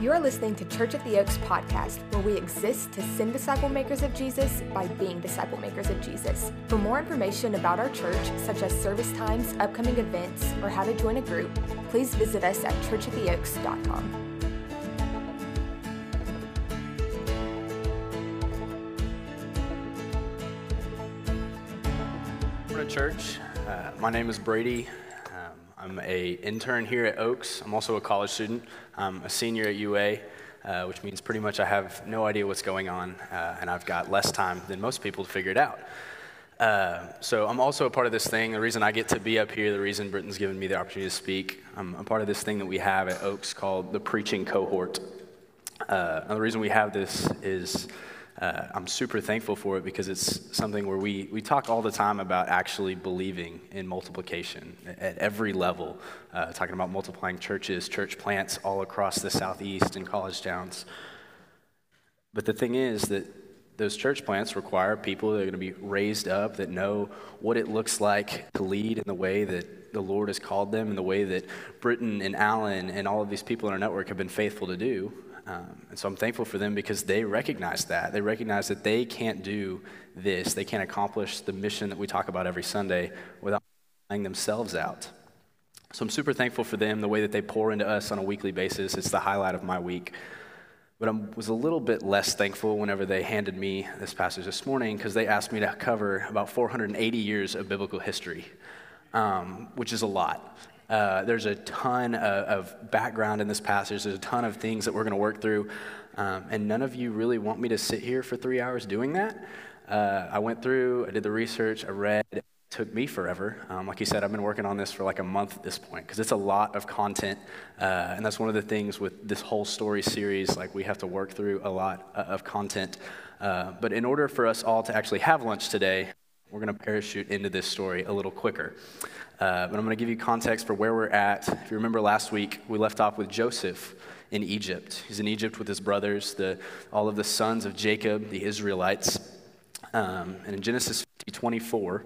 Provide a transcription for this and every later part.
You are listening to Church at the Oaks podcast, where we exist to send disciple makers of Jesus by being disciple makers of Jesus. For more information about our church, such as service times, upcoming events, or how to join a group, please visit us at churchattheoaks.com. Church. Uh, my name is Brady. Um, I'm a intern here at Oaks. I'm also a college student. I'm a senior at UA, uh, which means pretty much I have no idea what's going on, uh, and I've got less time than most people to figure it out. Uh, so I'm also a part of this thing. The reason I get to be up here, the reason Britton's given me the opportunity to speak, I'm a part of this thing that we have at Oaks called the Preaching Cohort. Uh, and the reason we have this is uh, I'm super thankful for it because it's something where we, we talk all the time about actually believing in multiplication at every level, uh, talking about multiplying churches, church plants all across the southeast and college towns. But the thing is that those church plants require people that are going to be raised up, that know what it looks like to lead in the way that the Lord has called them, in the way that Britton and Alan and all of these people in our network have been faithful to do. Um, and so I'm thankful for them because they recognize that. They recognize that they can't do this, they can't accomplish the mission that we talk about every Sunday without laying themselves out. So I'm super thankful for them, the way that they pour into us on a weekly basis. It's the highlight of my week. But I was a little bit less thankful whenever they handed me this passage this morning because they asked me to cover about 480 years of biblical history, um, which is a lot. Uh, there's a ton of, of, background in this passage. There's a ton of things that we're going to work through. Um, and none of you really want me to sit here for three hours doing that. Uh, I went through, I did the research, I read. It took me forever. Um, like you said, I've been working on this for like a month at this point because it's a lot of content. Uh, and that's one of the things with this whole story series. Like, we have to work through a lot uh, of content. Uh, but in order for us all to actually have lunch today, we're going to parachute into this story a little quicker. Uh, but I'm going to give you context for where we're at. If you remember last week, we left off with Joseph in Egypt. He's in Egypt with his brothers, the, all of the sons of Jacob, the Israelites. Um, and in Genesis 50, 24,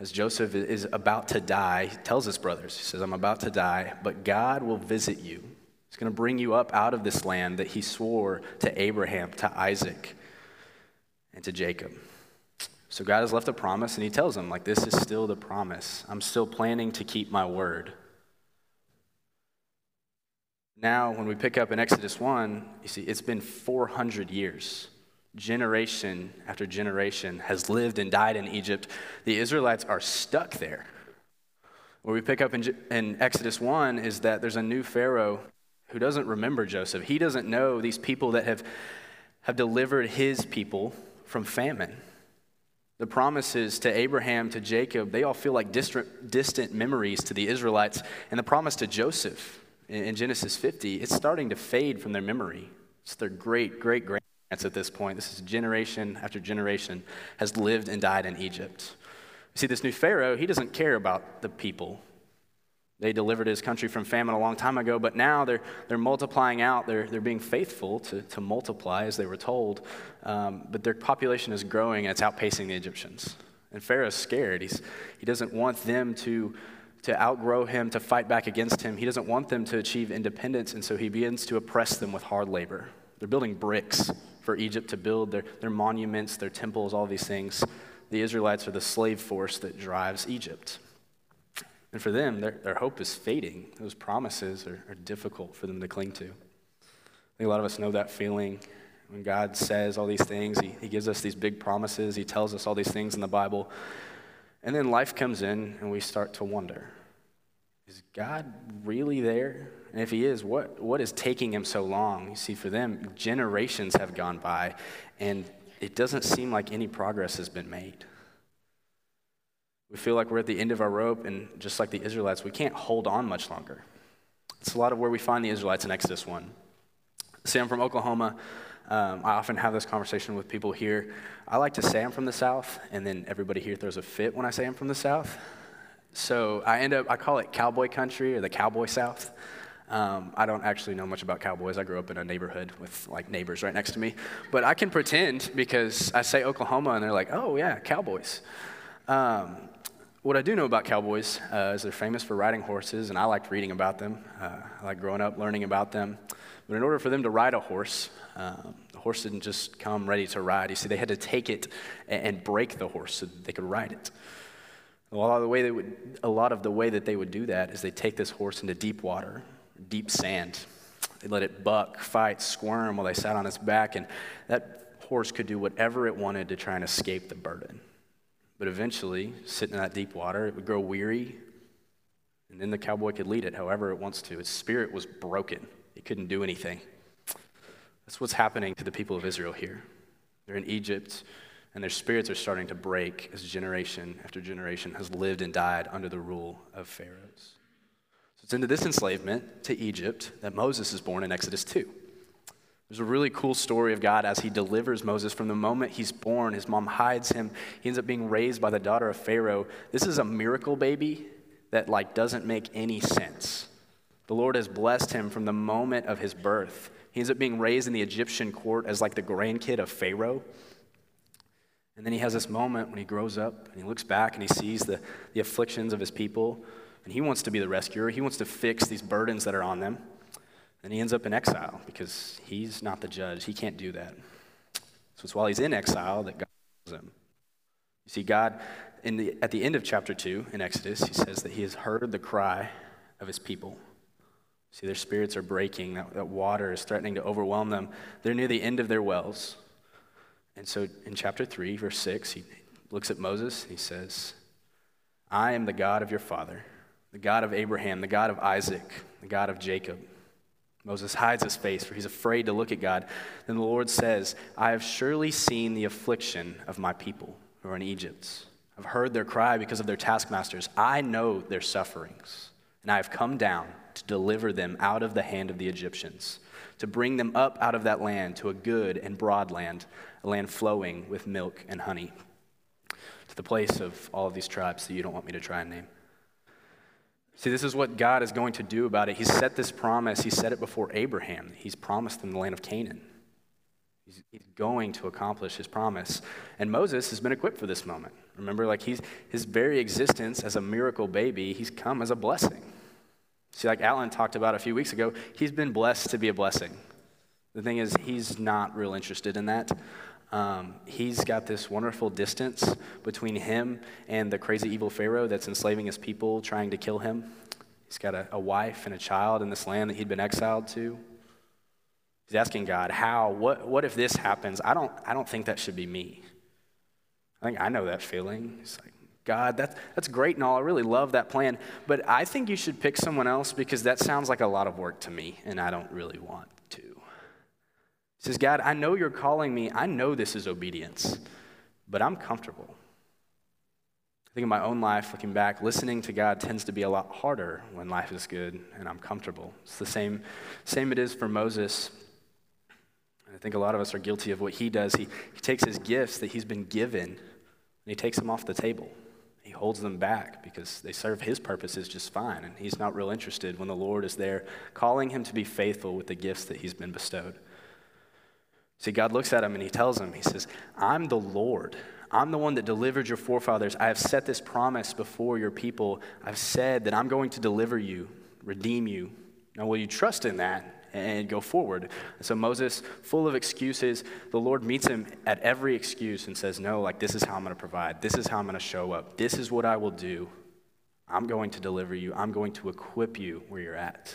as Joseph is about to die, he tells his brothers, he says, I'm about to die, but God will visit you. He's going to bring you up out of this land that he swore to Abraham, to Isaac, and to Jacob. So God has left a promise, and He tells them, like, this is still the promise. I'm still planning to keep my word. Now, when we pick up in Exodus 1, you see, it's been 400 years. Generation after generation has lived and died in Egypt. The Israelites are stuck there. Where we pick up in, in Exodus 1 is that there's a new Pharaoh who doesn't remember Joseph. He doesn't know these people that have, have delivered his people from famine. The promises to Abraham, to Jacob, they all feel like distant, distant memories to the Israelites. And the promise to Joseph in, in Genesis 50, it's starting to fade from their memory. It's their great, great grandparents at this point. This is generation after generation has lived and died in Egypt. You see, this new Pharaoh, he doesn't care about the people. They delivered his country from famine a long time ago, but now they're, they're multiplying out. They're, they're being faithful to, to multiply as they were told. Um, but their population is growing and it's outpacing the Egyptians. And Pharaoh's scared. He's, he doesn't want them to, to outgrow him, to fight back against him. He doesn't want them to achieve independence, and so he begins to oppress them with hard labor. They're building bricks for Egypt to build their, their monuments, their temples, all these things. The Israelites are the slave force that drives Egypt. And for them, their, their hope is fading. Those promises are, are difficult for them to cling to. I think a lot of us know that feeling when God says all these things. He, he gives us these big promises, He tells us all these things in the Bible. And then life comes in, and we start to wonder is God really there? And if He is, what, what is taking Him so long? You see, for them, generations have gone by, and it doesn't seem like any progress has been made. We feel like we're at the end of our rope, and just like the Israelites, we can't hold on much longer. It's a lot of where we find the Israelites in Exodus 1. See, I'm from Oklahoma. Um, I often have this conversation with people here. I like to say I'm from the South, and then everybody here throws a fit when I say I'm from the South. So I end up, I call it cowboy country or the cowboy South. Um, I don't actually know much about cowboys. I grew up in a neighborhood with like neighbors right next to me. But I can pretend because I say Oklahoma and they're like, oh, yeah, cowboys. Um, what I do know about cowboys uh, is they're famous for riding horses, and I liked reading about them. Uh, I like growing up learning about them. But in order for them to ride a horse, uh, the horse didn't just come ready to ride. You see, they had to take it and, and break the horse so that they could ride it. A lot, of the way they would, a lot of the way that they would do that is they take this horse into deep water, deep sand. They let it buck, fight, squirm while they sat on its back, and that horse could do whatever it wanted to try and escape the burden. But eventually, sitting in that deep water, it would grow weary, and then the cowboy could lead it however it wants to. Its spirit was broken, it couldn't do anything. That's what's happening to the people of Israel here. They're in Egypt, and their spirits are starting to break as generation after generation has lived and died under the rule of pharaohs. So it's into this enslavement to Egypt that Moses is born in Exodus 2. There's a really cool story of God as he delivers Moses from the moment he's born. His mom hides him. He ends up being raised by the daughter of Pharaoh. This is a miracle baby that like doesn't make any sense. The Lord has blessed him from the moment of his birth. He ends up being raised in the Egyptian court as like the grandkid of Pharaoh. And then he has this moment when he grows up and he looks back and he sees the, the afflictions of his people. And he wants to be the rescuer. He wants to fix these burdens that are on them. And he ends up in exile because he's not the judge. He can't do that. So it's while he's in exile that God calls him. You see, God, the, at the end of chapter 2 in Exodus, he says that he has heard the cry of his people. See, their spirits are breaking, that, that water is threatening to overwhelm them. They're near the end of their wells. And so in chapter 3, verse 6, he looks at Moses and he says, I am the God of your father, the God of Abraham, the God of Isaac, the God of Jacob. Moses hides his face, for he's afraid to look at God. Then the Lord says, I have surely seen the affliction of my people who are in Egypt. I've heard their cry because of their taskmasters. I know their sufferings, and I have come down to deliver them out of the hand of the Egyptians, to bring them up out of that land to a good and broad land, a land flowing with milk and honey, to the place of all of these tribes that you don't want me to try and name. See, this is what God is going to do about it. He set this promise, He set it before Abraham. He's promised them the land of Canaan. He's, he's going to accomplish His promise. And Moses has been equipped for this moment. Remember, like he's, his very existence as a miracle baby, he's come as a blessing. See, like Alan talked about a few weeks ago, he's been blessed to be a blessing. The thing is, he's not real interested in that. Um, he's got this wonderful distance between him and the crazy evil Pharaoh that's enslaving his people, trying to kill him. He's got a, a wife and a child in this land that he'd been exiled to. He's asking God, how? What, what if this happens? I don't, I don't think that should be me. I think I know that feeling. It's like, God, that's, that's great and all. I really love that plan. But I think you should pick someone else because that sounds like a lot of work to me, and I don't really want says, God, I know you're calling me. I know this is obedience, but I'm comfortable. I think in my own life, looking back, listening to God tends to be a lot harder when life is good and I'm comfortable. It's the same, same it is for Moses. I think a lot of us are guilty of what he does. He, he takes his gifts that he's been given and he takes them off the table. He holds them back because they serve his purposes just fine, and he's not real interested when the Lord is there calling him to be faithful with the gifts that he's been bestowed. See, God looks at him and he tells him, He says, I'm the Lord. I'm the one that delivered your forefathers. I have set this promise before your people. I've said that I'm going to deliver you, redeem you. Now, will you trust in that and go forward? So Moses, full of excuses, the Lord meets him at every excuse and says, No, like this is how I'm going to provide. This is how I'm going to show up. This is what I will do. I'm going to deliver you. I'm going to equip you where you're at.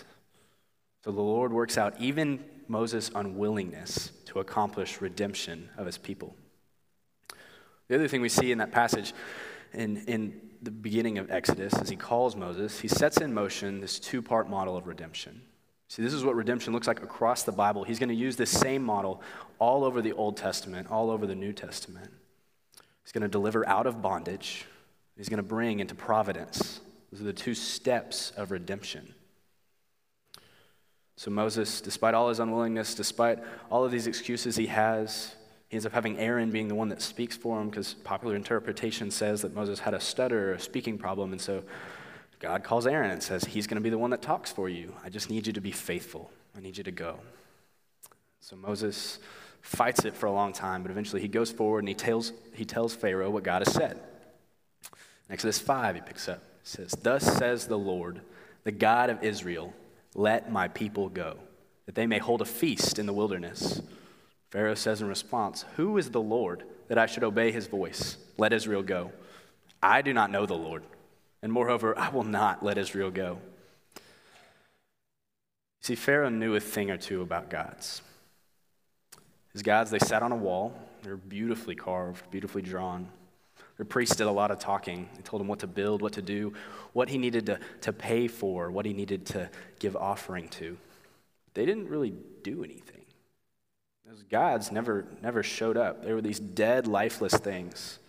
So the Lord works out even Moses' unwillingness to accomplish redemption of his people. The other thing we see in that passage in, in the beginning of Exodus, as he calls Moses, he sets in motion this two part model of redemption. See, this is what redemption looks like across the Bible. He's going to use this same model all over the Old Testament, all over the New Testament. He's going to deliver out of bondage, he's going to bring into providence. Those are the two steps of redemption. So Moses, despite all his unwillingness, despite all of these excuses he has, he ends up having Aaron being the one that speaks for him because popular interpretation says that Moses had a stutter or a speaking problem. And so God calls Aaron and says, He's going to be the one that talks for you. I just need you to be faithful. I need you to go. So Moses fights it for a long time, but eventually he goes forward and he tells, he tells Pharaoh what God has said. Exodus 5, he picks up. It says, Thus says the Lord, the God of Israel, let my people go, that they may hold a feast in the wilderness. Pharaoh says in response, Who is the Lord that I should obey his voice? Let Israel go. I do not know the Lord, and moreover, I will not let Israel go. See, Pharaoh knew a thing or two about gods. His gods, they sat on a wall. They're beautifully carved, beautifully drawn. Their priests did a lot of talking. They told him what to build, what to do, what he needed to, to pay for, what he needed to give offering to. They didn't really do anything. Those gods never, never showed up. They were these dead, lifeless things.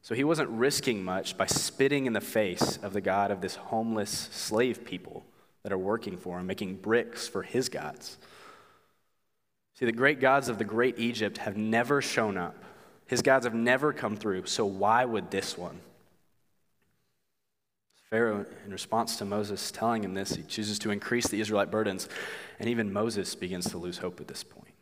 So he wasn't risking much by spitting in the face of the God of this homeless slave people that are working for him, making bricks for his gods. See, the great gods of the great Egypt have never shown up. His gods have never come through, so why would this one? Pharaoh, in response to Moses telling him this, he chooses to increase the Israelite burdens, and even Moses begins to lose hope at this point.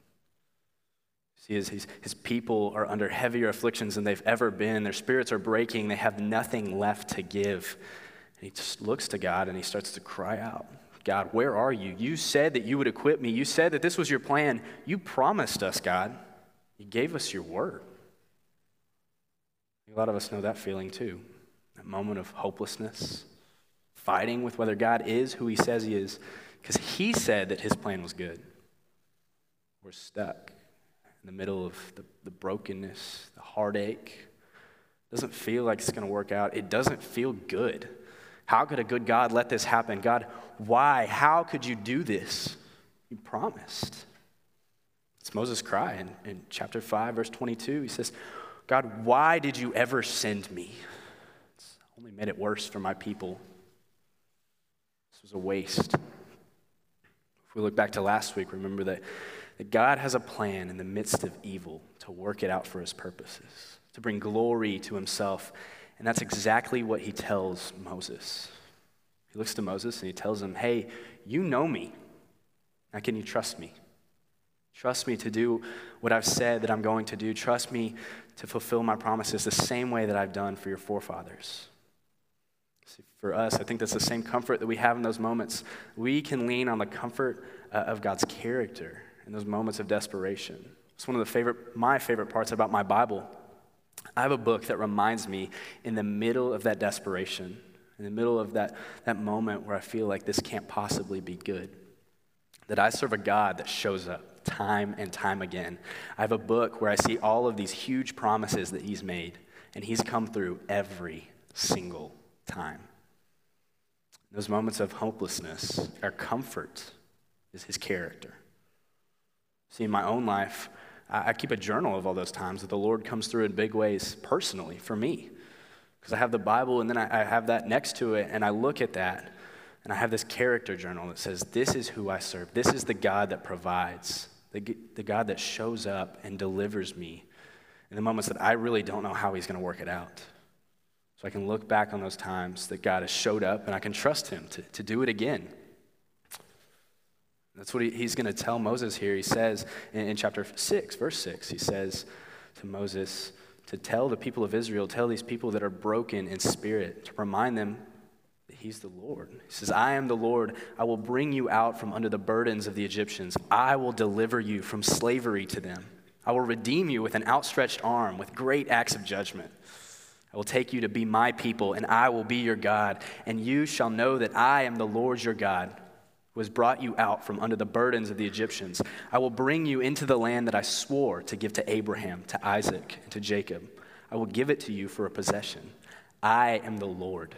See, his, his, his people are under heavier afflictions than they've ever been. Their spirits are breaking. They have nothing left to give. And he just looks to God and he starts to cry out God, where are you? You said that you would equip me. You said that this was your plan. You promised us, God. You gave us your word. A lot of us know that feeling too that moment of hopelessness, fighting with whether God is who he says he is, because he said that his plan was good. We're stuck in the middle of the, the brokenness, the heartache. It doesn't feel like it's going to work out. It doesn't feel good. How could a good God let this happen? God, why? How could you do this? You promised. It's Moses' cry in, in chapter 5, verse 22. He says, God, why did you ever send me? It's only made it worse for my people. This was a waste. If we look back to last week, remember that that God has a plan in the midst of evil to work it out for his purposes, to bring glory to himself. And that's exactly what he tells Moses. He looks to Moses and he tells him, Hey, you know me. Now, can you trust me? Trust me to do what I've said that I'm going to do. Trust me to fulfill my promises the same way that I've done for your forefathers. See, for us, I think that's the same comfort that we have in those moments. We can lean on the comfort uh, of God's character in those moments of desperation. It's one of the favorite, my favorite parts about my Bible. I have a book that reminds me in the middle of that desperation, in the middle of that, that moment where I feel like this can't possibly be good, that I serve a God that shows up time and time again. I have a book where I see all of these huge promises that He's made, and He's come through every single time. Those moments of hopelessness, our comfort is His character. See, in my own life, I, keep a journal of all those times that the Lord comes through in big ways personally for me. Because I have the Bible and then I, have that next to it, and I look at that, and I have this character journal that says, This is who I serve. This is the God that provides, the, the God that shows up and delivers me in the moments that I really don't know how He's going to work it out. So I can look back on those times that God has showed up and I can trust Him to, to do it again. That's what he, he's going to tell Moses here. He says in, in chapter 6, verse 6, he says to Moses to tell the people of Israel, tell these people that are broken in spirit, to remind them he's the Lord. He says, I am the Lord. I will bring you out from under the burdens of the Egyptians. I will deliver you from slavery to them. I will redeem you with an outstretched arm, with great acts of judgment. I will take you to be my people, and I will be your God, and you shall know that I am the Lord your God who has brought you out from under the burdens of the Egyptians. I will bring you into the land that I swore to give to Abraham, to Isaac, and to Jacob. I will give it to you for a possession. I am the Lord.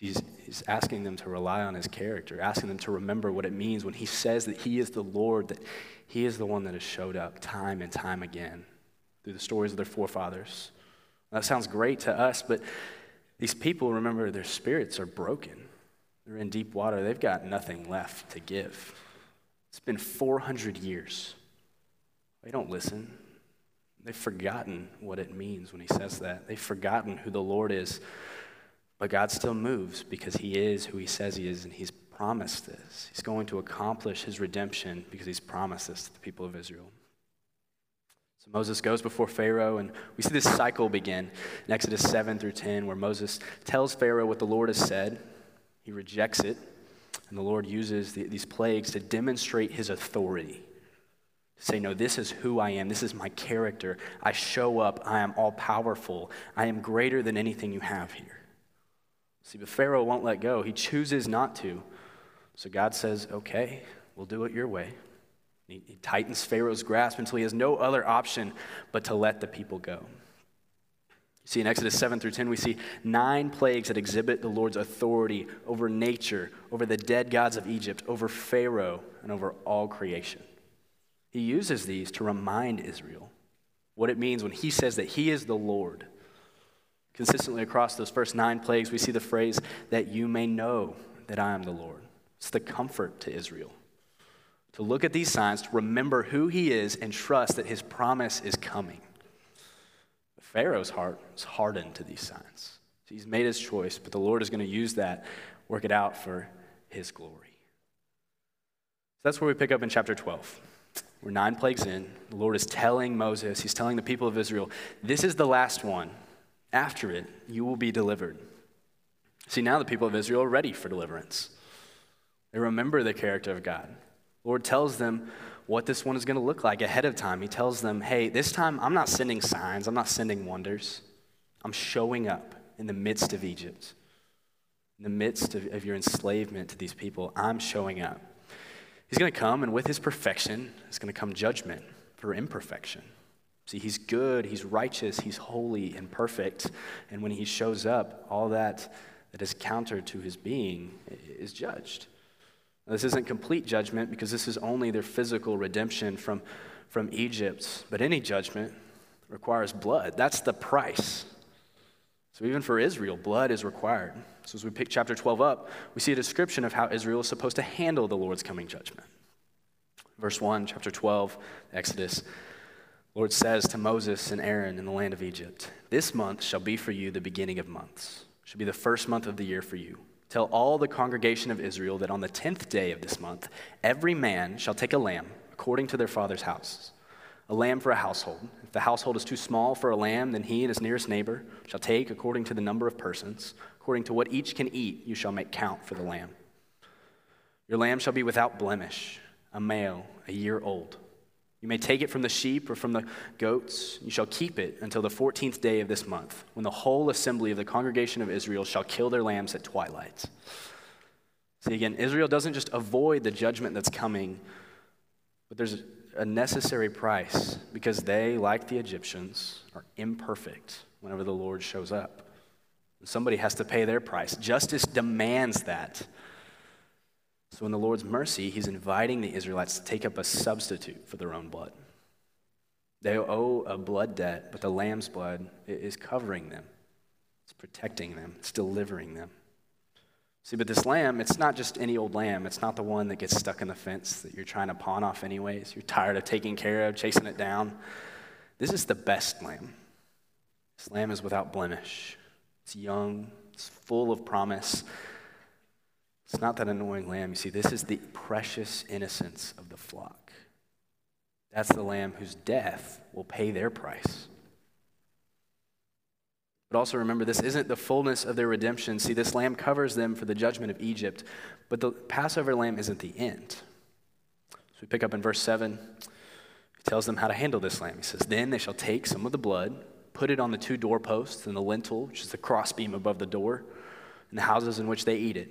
He's, he's asking them to rely on his character, asking them to remember what it means when he says that he is the Lord, that he is the one that has showed up time and time again through the stories of their forefathers. That sounds great to us, but these people, remember, their spirits are broken. They're in deep water. They've got nothing left to give. It's been 400 years. They don't listen. They've forgotten what it means when he says that. They've forgotten who the Lord is. But God still moves because he is who he says he is, and he's promised this. He's going to accomplish his redemption because he's promised this to the people of Israel. So Moses goes before Pharaoh, and we see this cycle begin in Exodus 7 through 10, where Moses tells Pharaoh what the Lord has said. He rejects it, and the Lord uses the, these plagues to demonstrate his authority. To say, No, this is who I am. This is my character. I show up. I am all powerful. I am greater than anything you have here. See, but Pharaoh won't let go. He chooses not to. So God says, Okay, we'll do it your way. He, he tightens Pharaoh's grasp until he has no other option but to let the people go. See, in Exodus 7 through 10, we see nine plagues that exhibit the Lord's authority over nature, over the dead gods of Egypt, over Pharaoh, and over all creation. He uses these to remind Israel what it means when he says that he is the Lord. Consistently across those first nine plagues, we see the phrase, that you may know that I am the Lord. It's the comfort to Israel to look at these signs, to remember who he is, and trust that his promise is coming. Pharaoh's heart is hardened to these signs. He's made his choice, but the Lord is going to use that, work it out for his glory. So that's where we pick up in chapter 12. We're nine plagues in. The Lord is telling Moses, he's telling the people of Israel, this is the last one. After it, you will be delivered. See, now the people of Israel are ready for deliverance. They remember the character of God. Lord tells them what this one is going to look like ahead of time. He tells them, hey, this time I'm not sending signs, I'm not sending wonders. I'm showing up in the midst of Egypt, in the midst of, of your enslavement to these people. I'm showing up. He's going to come, and with his perfection is going to come judgment for imperfection. See, he's good, he's righteous, he's holy and perfect. And when he shows up, all that that is counter to his being is judged. This isn't complete judgment because this is only their physical redemption from, from Egypt. But any judgment requires blood. That's the price. So even for Israel, blood is required. So as we pick chapter 12 up, we see a description of how Israel is supposed to handle the Lord's coming judgment. Verse 1, chapter 12, Exodus. Lord says to Moses and Aaron in the land of Egypt, This month shall be for you the beginning of months, shall be the first month of the year for you. Tell all the congregation of Israel that on the tenth day of this month, every man shall take a lamb according to their father's house, a lamb for a household. If the household is too small for a lamb, then he and his nearest neighbor shall take according to the number of persons, according to what each can eat, you shall make count for the lamb. Your lamb shall be without blemish, a male, a year old. You may take it from the sheep or from the goats. You shall keep it until the 14th day of this month, when the whole assembly of the congregation of Israel shall kill their lambs at twilight. See, again, Israel doesn't just avoid the judgment that's coming, but there's a necessary price because they, like the Egyptians, are imperfect whenever the Lord shows up. Somebody has to pay their price. Justice demands that. So, in the Lord's mercy, he's inviting the Israelites to take up a substitute for their own blood. They owe a blood debt, but the lamb's blood is covering them, it's protecting them, it's delivering them. See, but this lamb, it's not just any old lamb. It's not the one that gets stuck in the fence that you're trying to pawn off, anyways. You're tired of taking care of, chasing it down. This is the best lamb. This lamb is without blemish, it's young, it's full of promise. It's not that annoying lamb. You see, this is the precious innocence of the flock. That's the lamb whose death will pay their price. But also remember, this isn't the fullness of their redemption. See, this lamb covers them for the judgment of Egypt, but the Passover lamb isn't the end. So we pick up in verse 7. He tells them how to handle this lamb. He says, Then they shall take some of the blood, put it on the two doorposts and the lintel, which is the crossbeam above the door, and the houses in which they eat it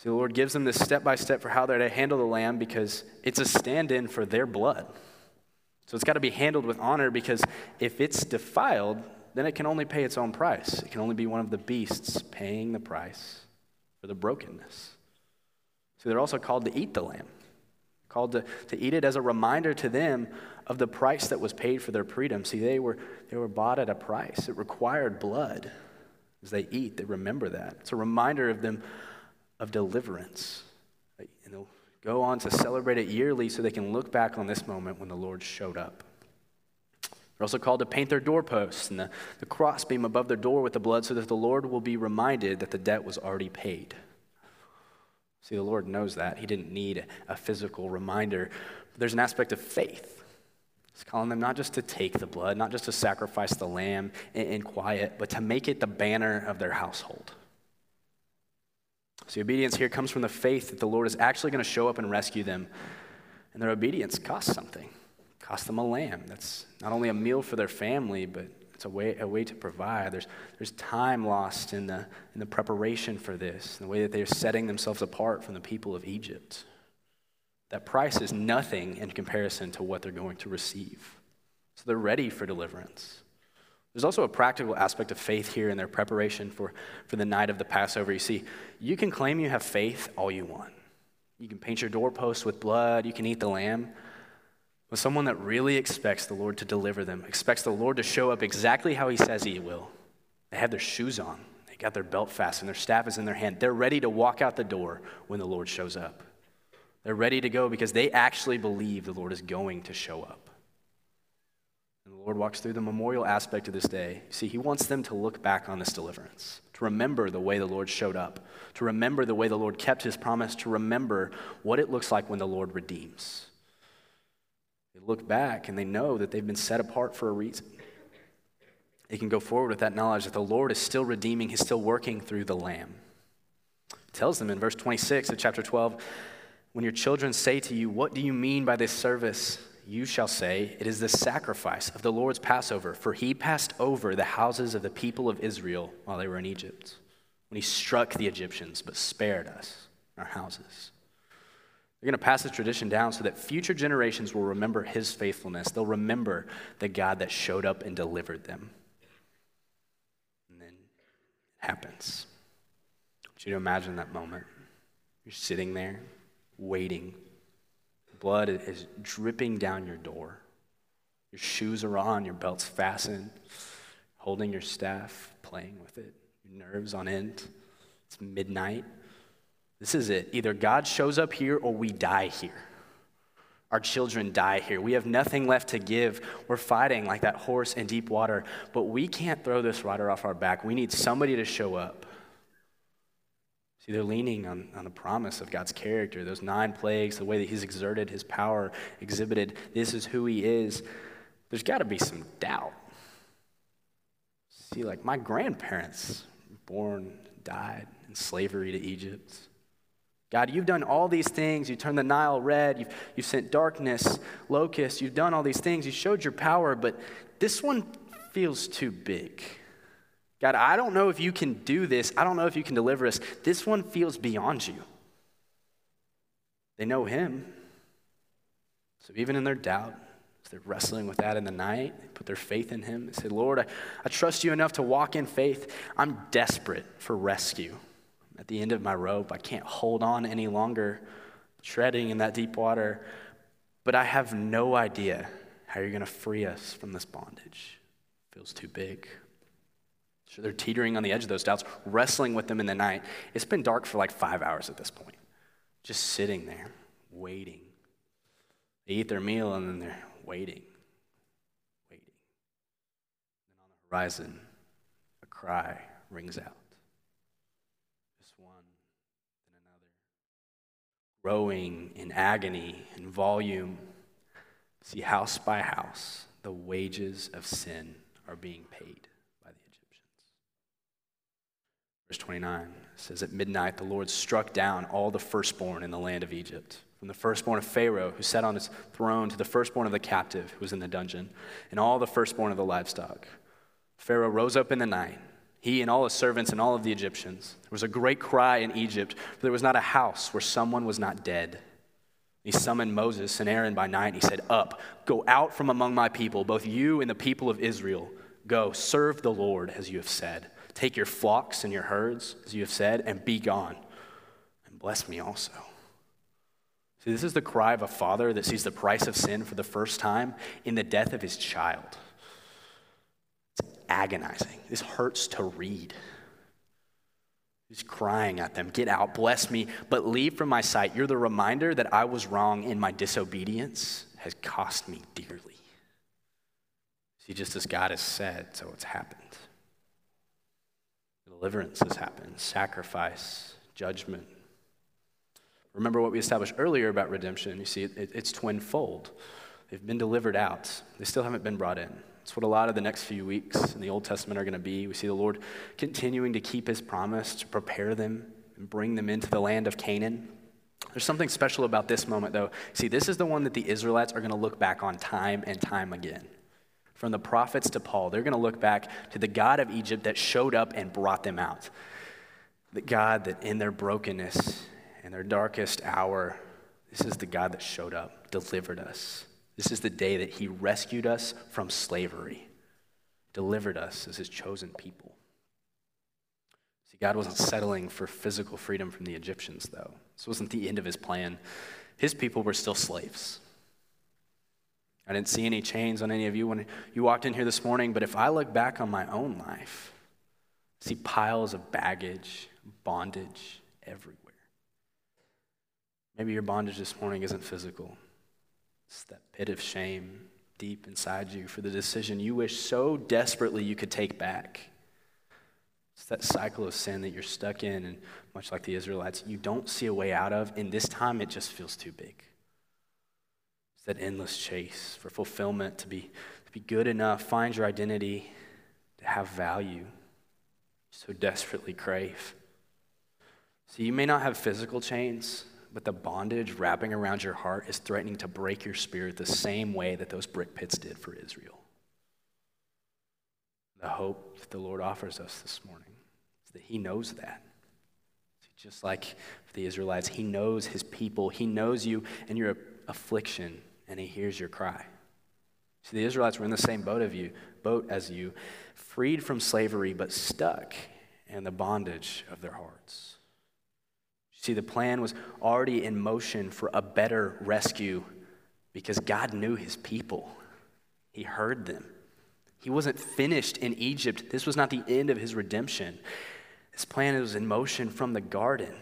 See, the Lord gives them this step by step for how they're to handle the lamb because it's a stand in for their blood. So it's got to be handled with honor because if it's defiled, then it can only pay its own price. It can only be one of the beasts paying the price for the brokenness. So they're also called to eat the lamb, called to, to eat it as a reminder to them of the price that was paid for their freedom. See, they were, they were bought at a price, it required blood. As they eat, they remember that. It's a reminder of them of deliverance. And they'll go on to celebrate it yearly so they can look back on this moment when the Lord showed up. They're also called to paint their doorposts and the, the crossbeam above their door with the blood so that the Lord will be reminded that the debt was already paid. See, the Lord knows that. He didn't need a physical reminder. There's an aspect of faith. He's calling them not just to take the blood, not just to sacrifice the lamb in, in quiet, but to make it the banner of their household. So, obedience here comes from the faith that the Lord is actually going to show up and rescue them. And their obedience costs something, it costs them a lamb. That's not only a meal for their family, but it's a way, a way to provide. There's, there's time lost in the, in the preparation for this, in the way that they're setting themselves apart from the people of Egypt. That price is nothing in comparison to what they're going to receive. So they're ready for deliverance. There's also a practical aspect of faith here in their preparation for, for the night of the Passover. You see, you can claim you have faith all you want. You can paint your doorposts with blood, you can eat the lamb. But someone that really expects the Lord to deliver them, expects the Lord to show up exactly how He says He will, they have their shoes on, they got their belt fastened, their staff is in their hand. They're ready to walk out the door when the Lord shows up. They're ready to go because they actually believe the Lord is going to show up. And the Lord walks through the memorial aspect of this day. See, He wants them to look back on this deliverance, to remember the way the Lord showed up, to remember the way the Lord kept His promise, to remember what it looks like when the Lord redeems. They look back and they know that they've been set apart for a reason. They can go forward with that knowledge that the Lord is still redeeming, He's still working through the Lamb. It tells them in verse 26 of chapter 12 when your children say to you, What do you mean by this service? You shall say, It is the sacrifice of the Lord's Passover, for he passed over the houses of the people of Israel while they were in Egypt, when he struck the Egyptians, but spared us, our houses. They're going to pass this tradition down so that future generations will remember his faithfulness. They'll remember the God that showed up and delivered them. And then it happens. I want you to imagine that moment. You're sitting there, waiting blood is dripping down your door. Your shoes are on, your belt's fastened, holding your staff, playing with it, your nerves on end. It's midnight. This is it. Either God shows up here or we die here. Our children die here. We have nothing left to give. We're fighting like that horse in deep water, but we can't throw this rider off our back. We need somebody to show up. See, they're leaning on, on the promise of God's character, those nine plagues, the way that He's exerted His power, exhibited, this is who He is. There's got to be some doubt. See, like my grandparents, born, died in slavery to Egypt. God, you've done all these things. You turned the Nile red. You've, you've sent darkness, locusts. You've done all these things. You showed your power, but this one feels too big. God, I don't know if you can do this. I don't know if you can deliver us. This one feels beyond you. They know Him. So even in their doubt, as they're wrestling with that in the night, they put their faith in Him. They say, Lord, I, I trust you enough to walk in faith. I'm desperate for rescue. At the end of my rope, I can't hold on any longer, treading in that deep water. But I have no idea how you're going to free us from this bondage. It feels too big. So they're teetering on the edge of those doubts, wrestling with them in the night. It's been dark for like five hours at this point, just sitting there, waiting. They eat their meal and then they're waiting, waiting. Then on the horizon, a cry rings out. This one, then another. Growing in agony and volume. See, house by house, the wages of sin are being paid. Verse 29 says, At midnight, the Lord struck down all the firstborn in the land of Egypt, from the firstborn of Pharaoh, who sat on his throne, to the firstborn of the captive, who was in the dungeon, and all the firstborn of the livestock. Pharaoh rose up in the night. he and all his servants and all of the Egyptians. There was a great cry in Egypt, for there was not a house where someone was not dead. He summoned Moses and Aaron by night, and he said, Up, go out from among my people, both you and the people of Israel. Go, serve the Lord as you have said. Take your flocks and your herds, as you have said, and be gone. And bless me also. See, this is the cry of a father that sees the price of sin for the first time in the death of his child. It's agonizing. This hurts to read. He's crying at them, Get out, bless me, but leave from my sight. You're the reminder that I was wrong in my disobedience has cost me dearly. See, just as God has said, so it's happened. Deliverance has happened, sacrifice, judgment. Remember what we established earlier about redemption. You see, it, it, it's twinfold. They've been delivered out, they still haven't been brought in. It's what a lot of the next few weeks in the Old Testament are going to be. We see the Lord continuing to keep his promise to prepare them and bring them into the land of Canaan. There's something special about this moment, though. See, this is the one that the Israelites are going to look back on time and time again. From the prophets to Paul, they're going to look back to the God of Egypt that showed up and brought them out. The God that in their brokenness and their darkest hour, this is the God that showed up, delivered us. This is the day that he rescued us from slavery, delivered us as his chosen people. See, God wasn't settling for physical freedom from the Egyptians, though. This wasn't the end of his plan. His people were still slaves. I didn't see any chains on any of you when you walked in here this morning, but if I look back on my own life, I see piles of baggage, bondage everywhere. Maybe your bondage this morning isn't physical, it's that pit of shame deep inside you for the decision you wish so desperately you could take back. It's that cycle of sin that you're stuck in, and much like the Israelites, you don't see a way out of, and this time it just feels too big. That endless chase for fulfillment, to be, to be good enough, find your identity, to have value. So desperately crave. So you may not have physical chains, but the bondage wrapping around your heart is threatening to break your spirit the same way that those brick pits did for Israel. The hope that the Lord offers us this morning is that He knows that. Just like the Israelites, He knows His people, He knows you and your affliction and he hears your cry. See, the Israelites were in the same boat of you, boat as you, freed from slavery but stuck in the bondage of their hearts. See, the plan was already in motion for a better rescue because God knew his people. He heard them. He wasn't finished in Egypt. This was not the end of his redemption. This plan was in motion from the garden.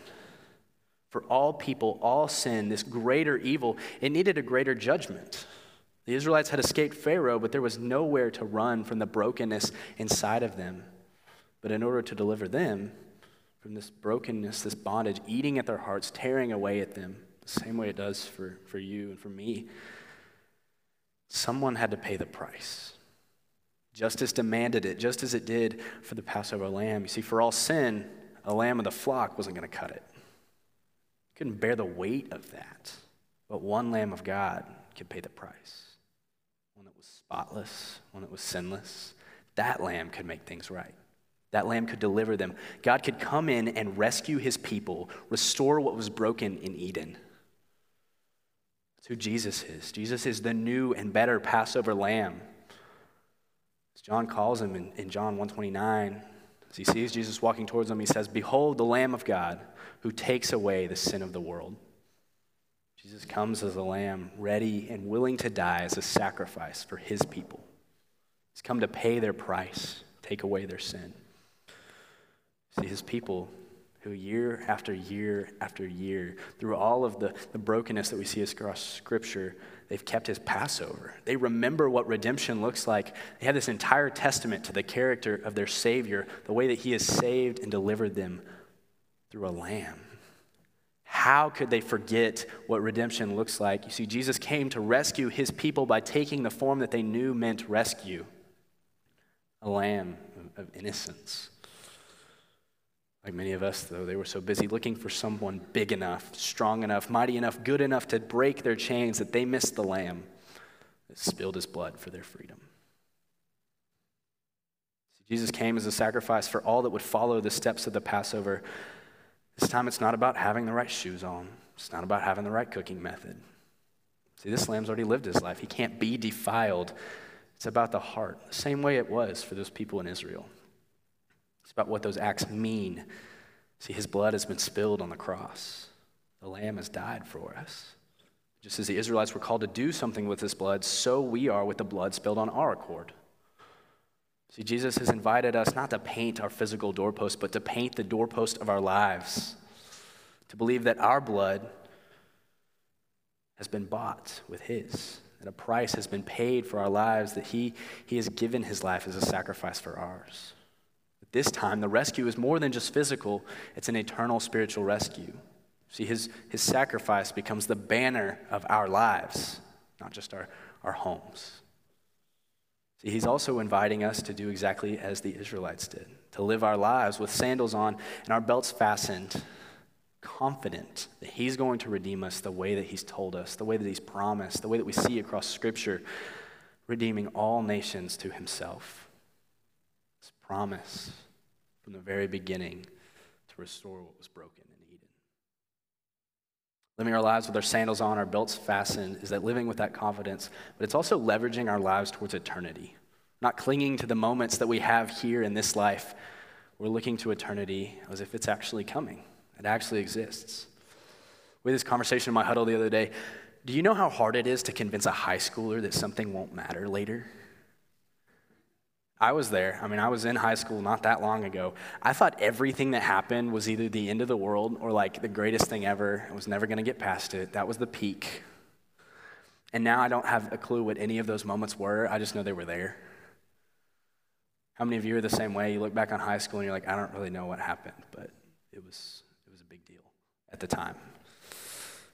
For all people, all sin, this greater evil, it needed a greater judgment. The Israelites had escaped Pharaoh, but there was nowhere to run from the brokenness inside of them. But in order to deliver them from this brokenness, this bondage, eating at their hearts, tearing away at them, the same way it does for, for you and for me, someone had to pay the price. Justice demanded it, just as it did for the Passover lamb. You see, for all sin, a lamb of the flock wasn't going to cut it couldn't bear the weight of that. But one Lamb of God could pay the price. One that was spotless, one that was sinless. That Lamb could make things right. That Lamb could deliver them. God could come in and rescue his people, restore what was broken in Eden. That's who Jesus is. Jesus is the new and better Passover Lamb. As John calls him in, in John 129, as he sees Jesus walking towards him, he says, Behold the Lamb of God who takes away the sin of the world. Jesus comes as a lamb, ready and willing to die as a sacrifice for his people. He's come to pay their price, take away their sin. See, his people who year after year after year, through all of the, the brokenness that we see across Scripture, they've kept his Passover. They remember what redemption looks like. They have this entire testament to the character of their Savior, the way that he has saved and delivered them through a lamb. How could they forget what redemption looks like? You see, Jesus came to rescue his people by taking the form that they knew meant rescue a lamb of innocence. Like many of us, though, they were so busy looking for someone big enough, strong enough, mighty enough, good enough to break their chains that they missed the lamb that spilled his blood for their freedom. Jesus came as a sacrifice for all that would follow the steps of the Passover. This time it's not about having the right shoes on, it's not about having the right cooking method. See, this lamb's already lived his life. He can't be defiled. It's about the heart, the same way it was for those people in Israel. It's about what those acts mean. See, his blood has been spilled on the cross, the lamb has died for us. Just as the Israelites were called to do something with this blood, so we are with the blood spilled on our accord. See, Jesus has invited us not to paint our physical doorpost, but to paint the doorpost of our lives. To believe that our blood has been bought with His, that a price has been paid for our lives, that He, he has given His life as a sacrifice for ours. This time, the rescue is more than just physical, it's an eternal spiritual rescue. See, His, his sacrifice becomes the banner of our lives, not just our, our homes. See, he's also inviting us to do exactly as the Israelites did to live our lives with sandals on and our belts fastened, confident that he's going to redeem us the way that he's told us, the way that he's promised, the way that we see across Scripture, redeeming all nations to himself. Promise from the very beginning to restore what was broken in Eden. Living our lives with our sandals on, our belts fastened, is that living with that confidence, but it's also leveraging our lives towards eternity. Not clinging to the moments that we have here in this life. We're looking to eternity as if it's actually coming, it actually exists. We had this conversation in my huddle the other day. Do you know how hard it is to convince a high schooler that something won't matter later? I was there. I mean, I was in high school not that long ago. I thought everything that happened was either the end of the world or like the greatest thing ever. I was never going to get past it. That was the peak. And now I don't have a clue what any of those moments were. I just know they were there. How many of you are the same way? You look back on high school and you're like, I don't really know what happened, but it was, it was a big deal at the time.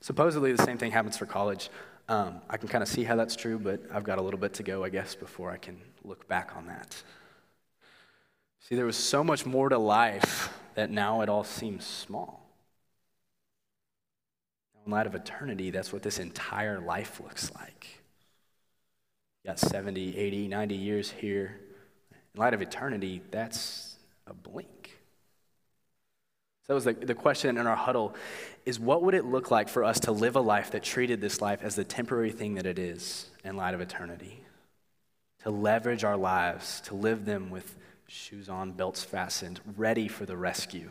Supposedly, the same thing happens for college. Um, I can kind of see how that's true, but I've got a little bit to go, I guess, before I can look back on that. See, there was so much more to life that now it all seems small. In light of eternity, that's what this entire life looks like. You got 70, 80, 90 years here. In light of eternity, that's a blink. So that was the, the question in our huddle is what would it look like for us to live a life that treated this life as the temporary thing that it is in light of eternity? To leverage our lives, to live them with shoes on, belts fastened, ready for the rescue.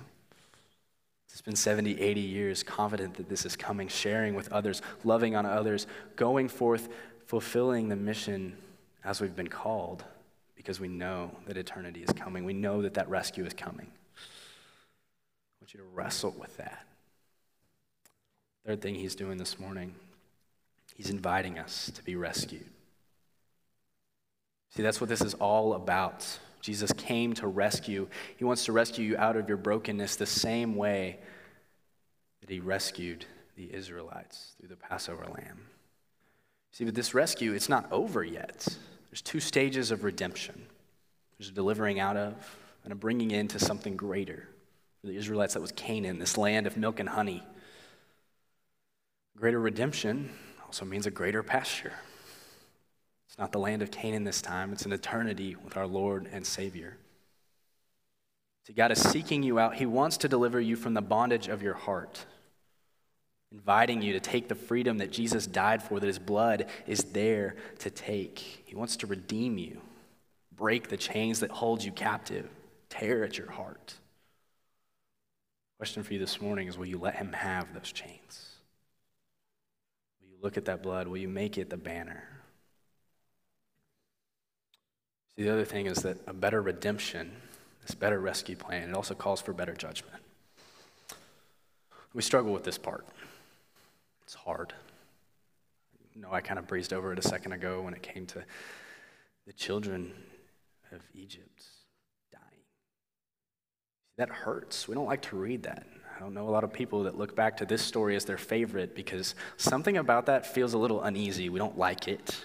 It's been 70, 80 years, confident that this is coming, sharing with others, loving on others, going forth, fulfilling the mission as we've been called, because we know that eternity is coming. We know that that rescue is coming I want you to wrestle with that. Third thing he's doing this morning, he's inviting us to be rescued. See, that's what this is all about. Jesus came to rescue. He wants to rescue you out of your brokenness the same way that he rescued the Israelites through the Passover lamb. See, but this rescue, it's not over yet. There's two stages of redemption there's a delivering out of and a bringing into something greater. For the Israelites, that was Canaan, this land of milk and honey. Greater redemption also means a greater pasture. It's not the land of Canaan this time, it's an eternity with our Lord and Savior. See, God is seeking you out. He wants to deliver you from the bondage of your heart, inviting you to take the freedom that Jesus died for, that his blood is there to take. He wants to redeem you, break the chains that hold you captive, tear at your heart. Question for you this morning is will you let him have those chains? Will you look at that blood? Will you make it the banner? See, the other thing is that a better redemption, this better rescue plan, it also calls for better judgment. We struggle with this part. It's hard. You know, I kind of breezed over it a second ago when it came to the children of Egypt. Dying. That hurts. We don't like to read that. I don't know a lot of people that look back to this story as their favorite because something about that feels a little uneasy. We don't like it.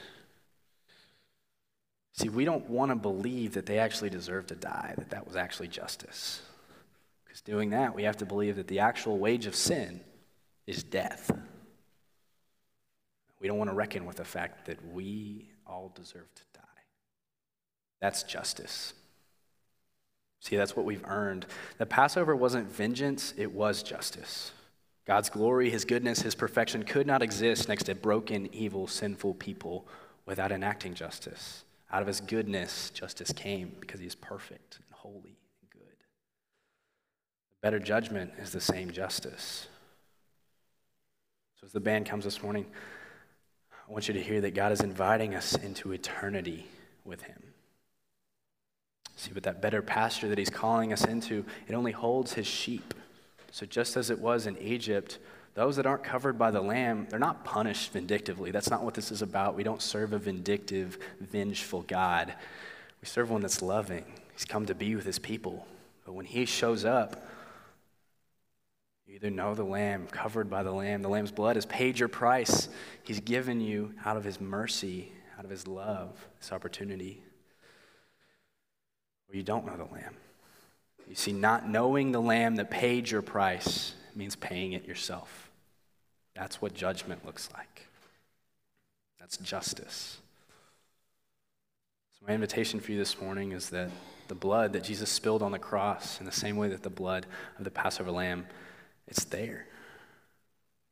See, we don't want to believe that they actually deserve to die, that that was actually justice. Because doing that, we have to believe that the actual wage of sin is death. We don't want to reckon with the fact that we all deserve to die. That's justice. See, that's what we've earned. The Passover wasn't vengeance, it was justice. God's glory, His goodness, His perfection could not exist next to broken, evil, sinful people without enacting justice. Out of His goodness, justice came because He is perfect and holy and good. Better judgment is the same justice. So, as the band comes this morning, I want you to hear that God is inviting us into eternity with Him. See, but that better pasture that He's calling us into, it only holds His sheep. So, just as it was in Egypt, those that aren't covered by the Lamb, they're not punished vindictively. That's not what this is about. We don't serve a vindictive, vengeful God. We serve one that's loving. He's come to be with His people. But when He shows up, you either know the Lamb, covered by the Lamb. The Lamb's blood has paid your price. He's given you, out of His mercy, out of His love, this opportunity. Or you don't know the Lamb. You see, not knowing the Lamb that paid your price means paying it yourself. That's what judgment looks like. That's justice. So, my invitation for you this morning is that the blood that Jesus spilled on the cross, in the same way that the blood of the Passover lamb, it's there.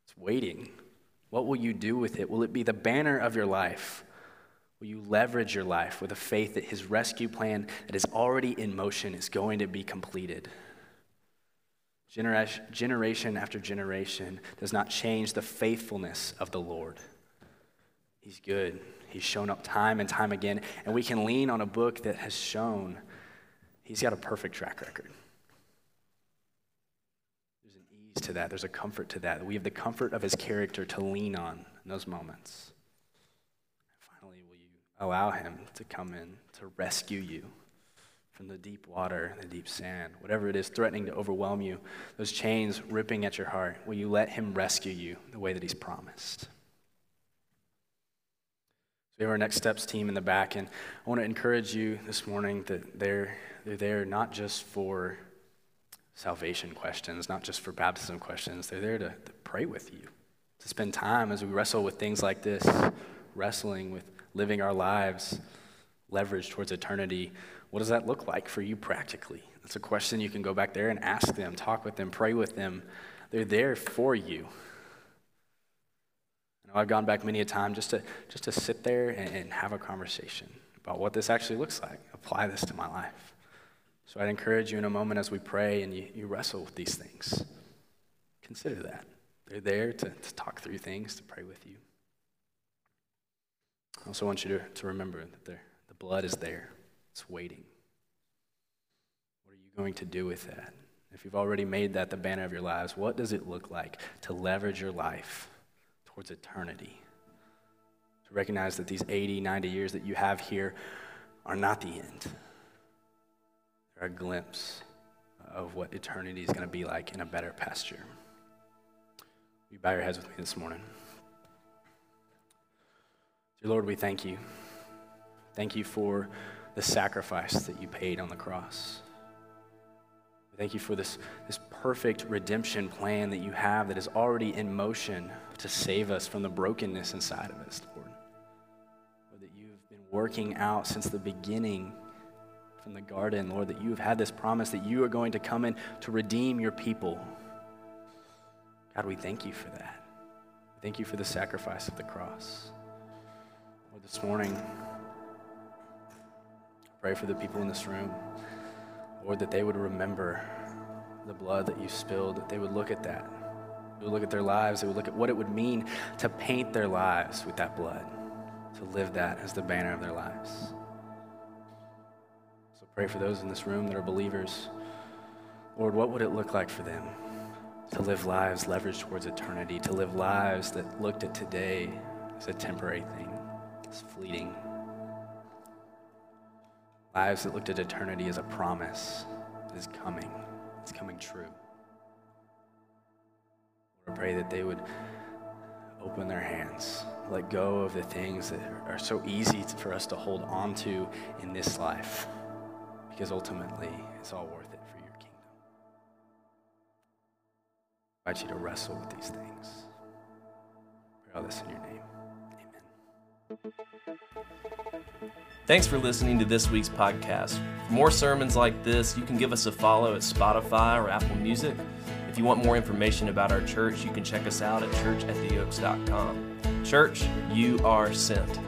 It's waiting. What will you do with it? Will it be the banner of your life? Will you leverage your life with a faith that his rescue plan that is already in motion is going to be completed? Generation, after generation does not change the faithfulness of the Lord. He's good. He's shown up time and time again, and we can lean on a book that has shown he's got a perfect track record There's an ease to that. There's a comfort to that. We have the comfort of his character to lean on in those moments. finally, will you allow him to come in to rescue you from the deep water, the deep sand, whatever it is threatening to overwhelm you, those chains ripping at your heart? Will you let him rescue you the way that he's promised? We have our next steps team in the back, and I want to encourage you this morning that they're, they're there not just for salvation questions, not just for baptism questions. They're there to, to pray with you, to spend time as we wrestle with things like this, wrestling with living our lives leveraged towards eternity. What does that look like for you practically? That's a question you can go back there and ask them, talk with them, pray with them. They're there for you. I I've gone back many a time just to, just to sit there and, and have a conversation about what this actually looks like, apply this to my life. So I'd encourage you in a moment as we pray and you, you wrestle with these things. Consider that. They're there to, to talk through things, to pray with you. I also want you to, to remember that the blood is there, it's waiting. What are you going to do with that? If you've already made that the banner of your lives, what does it look like to leverage your life towards eternity? To recognize that these 80, 90 years that you have here are not the end they're a glimpse of what eternity is going to be like in a better pasture. You bow your heads with me this morning. Dear Lord, we thank you. Thank you for the sacrifice that you paid on the cross. Thank you for this, this perfect redemption plan that you have that is already in motion to save us from the brokenness inside of us, Lord. Lord that you've been working out since the beginning from the garden, Lord, that you have had this promise that you are going to come in to redeem your people. God, we thank you for that. Thank you for the sacrifice of the cross. Lord, this morning, pray for the people in this room, Lord, that they would remember the blood that you spilled, that they would look at that. They would look at their lives, they would look at what it would mean to paint their lives with that blood, to live that as the banner of their lives. So pray for those in this room that are believers. Lord, what would it look like for them to live lives leveraged towards eternity, to live lives that looked at today as a temporary thing, as fleeting? Lives that looked at eternity as a promise that is coming, it's coming true. I pray that they would open their hands, let go of the things that are so easy for us to hold on to in this life because ultimately it's all worth it for your kingdom. I invite you to wrestle with these things. Pray all this in your name. Thanks for listening to this week's podcast. For more sermons like this, you can give us a follow at Spotify or Apple Music. If you want more information about our church, you can check us out at churchattheoaks.com. Church, you are sent.